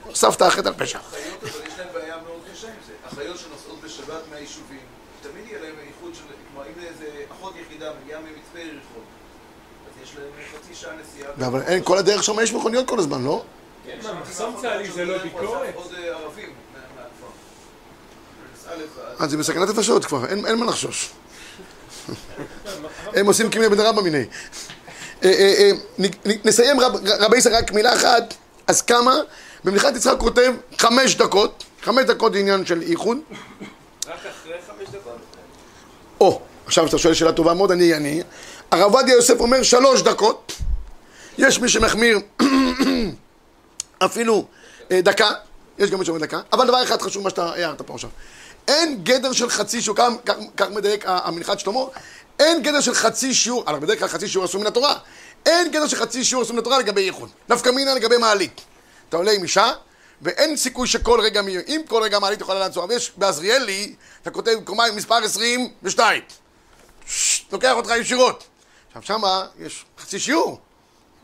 Speaker 1: הוספת החטא על פשע.
Speaker 6: אחיות, אבל יש להם בעיה מאוד קשה עם זה. אחיות שנוסעות בשבת מהיישובים, תמיד יהיה להם איחוד של... כלומר, אם איזה אחות יחידה מגיעה ממצפה יריחו, אז יש להם חצי שעה נסיעה.
Speaker 1: אבל אין, כל הדרך שם יש מכוניות כל הזמן, לא?
Speaker 2: מה, מחסום צה"לי זה לא ביקורת?
Speaker 6: עוד אה, ערבים
Speaker 1: אז זה בסכנת נפשות כבר, אין, אין מה לחשוש. הם עושים כמי בן רבא מיני. אה, אה, אה, נסיים רב, רבי ישראל רק מילה אחת, אז כמה? במלכת יצחק כותב חמש דקות, חמש דקות זה עניין של איחוד.
Speaker 5: רק אחרי חמש דקות.
Speaker 1: או, עכשיו אתה שואל שאלה טובה מאוד, אני אני. הרב עובדיה יוסף אומר שלוש דקות, יש מי שמחמיר אפילו דקה, יש גם מי שאומר דקה, אבל דבר אחד חשוב מה שאתה הערת פה עכשיו. אין גדר של חצי שיעור, כך, מדייק המנחת שלמה, אין גדר של חצי שיעור, הרי בדרך כלל חצי שיעור אסור מן התורה, אין גדר של חצי שיעור אסור מן התורה לגבי ייחוד, דווקא מינה לגבי מעלית. אתה עולה עם אישה, ואין סיכוי שכל רגע, אם כל רגע מעלית יכולה לעצור, אבל יש בעזריאלי, אתה כותב קומה עם מספר 22, ששש, לוקח אותך ישירות. עכשיו שמה יש חצי שיעור,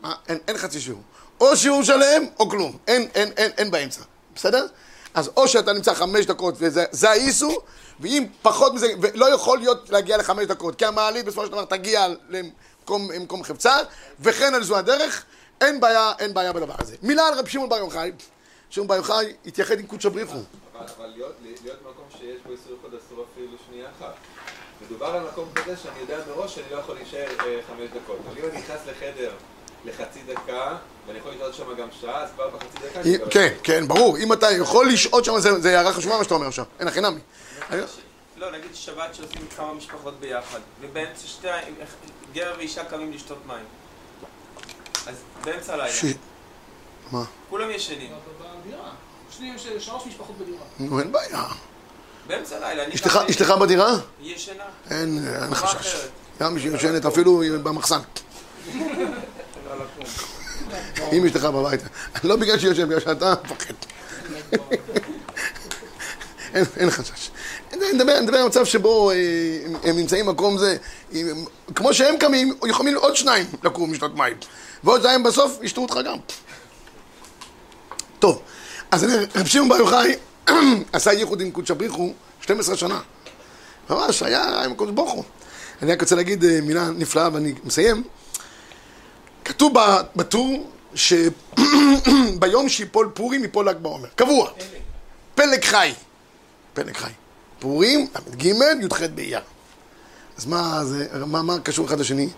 Speaker 1: מה? אין, אין חצי שיעור. או שיעור שלם או כלום, אין, אין, אין, אין באמצע, בסדר? אז או שאתה נמצא חמש דקות וזה זה האיסור, ואם פחות מזה, ולא יכול להיות להגיע לחמש דקות, כי המעלית בסופו של דבר תגיע למקום, למקום חפצה, וכן על זו הדרך, אין בעיה, אין בעיה בדבר הזה. מילה על רב שמעון בר יוחאי, שמעון בר יוחאי התייחד עם קודשא בריחו.
Speaker 7: אבל אבל להיות להיות במקום שיש בו איסור איחוד אסור אפילו שנייה אחת. מדובר על מקום כזה שאני יודע מראש שאני לא יכול להישאר אה, חמש דקות. אבל אם אני נכנס לחדר לחצי דקה, ואני יכול לשהות שם גם שעה, אז כבר בחצי דקה אני כבר-
Speaker 1: כן, כן, ברור, אם אתה יכול לשהות שם, זה זה הערה חשובה מה שאתה אומר עכשיו, אין הכי נמי.
Speaker 5: לא, נגיד שבת שעושים כמה משפחות ביחד, ובאמצע שתי, גבר ואישה קמים לשתות מים. אז באמצע הלילה,
Speaker 1: מה?
Speaker 5: כולם ישנים.
Speaker 8: יש לי יש שלוש משפחות בדירה.
Speaker 1: נו, אין בעיה.
Speaker 5: באמצע הלילה,
Speaker 1: אשתך- בדירה?
Speaker 5: ישנה.
Speaker 1: אין, אין חשש. גם שהיא יושנת אפילו במחסן. אם אשתך בבית. לא בגלל שהיא יושבת, בגלל שאתה מפחד. אין, חשש. אני מדבר, על מצב שבו אה, הם, נמצאים במקום זה, כמו שהם קמים, יכולים עוד שניים לקום לשתות מים. ועוד שניים בסוף ישתו אותך גם. טוב, אז רב שמעון בר יוחאי עשה ייחוד עם קודש הבריחו 12 שנה. ממש, היה עם הקדוש ברוך הוא. אני רק רוצה להגיד אה, מילה נפלאה ואני מסיים. כתוב בטור שביום שיפול פורים יפול ל"ג בעומר. קבוע. פלג חי. פלג חי. פורים, ל"ג, י"ח באייר. אז מה זה, מה, מה קשור אחד לשני?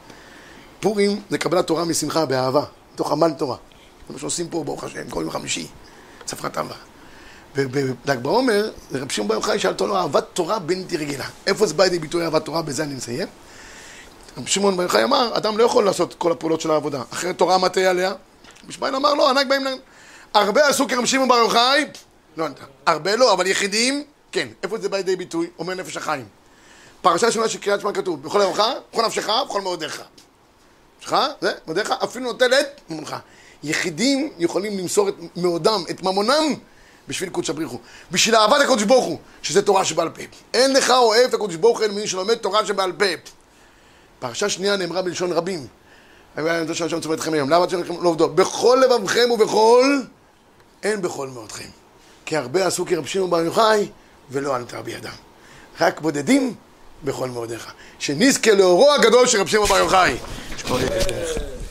Speaker 1: פורים זה קבלת תורה משמחה, באהבה, מתוך עמל תורה. זה מה שעושים פה, ברוך השם, כל יום חמישי, צפחת אהבה. ובל"ג בעומר, רב שמעון בר יוחאי שאל אותו לו אהבת תורה בלתי רגילה. איפה זה בא לידי ביטוי אהבת תורה? בזה אני מסיים. שמעון בר יוחאי אמר, אדם לא יכול לעשות כל הפעולות של העבודה. אחרת תורה מטה עליה. משמעאל אמר לא, ענק באים להם. הרבה עשו כרב שמעון בר יוחאי, לא ענתה. הרבה לא, אבל יחידים, כן. איפה זה בא לידי ביטוי? אומר נפש החיים. פרשה ראשונה של קריאת שמע כתוב, בכל יומך, בכל נפשך, בכל מאודיך. שלך, זה, מאודיך, אפילו נוטל את ממונך. יחידים יכולים למסור את מאודם, את ממונם, בשביל קודש הבריחו. בשביל אהבת הקודש ברוך הוא, שזה תורה שבעל פה. אין לך אוהב את הקודש ברוך הוא אלא מי שלומד תורה שבעל פה. פרשה שנייה נאמרה בלשון רבים. למה אתם צריכים לעובדות? בכל לבבכם ובכל, אין בכל מאודכם. כי הרבה עשו כרב שמעון בר יוחאי, ולא ענתה בידם. רק בודדים בכל מאודיך. שנזכה לאורו הגדול של רב שמעון בר יוחאי.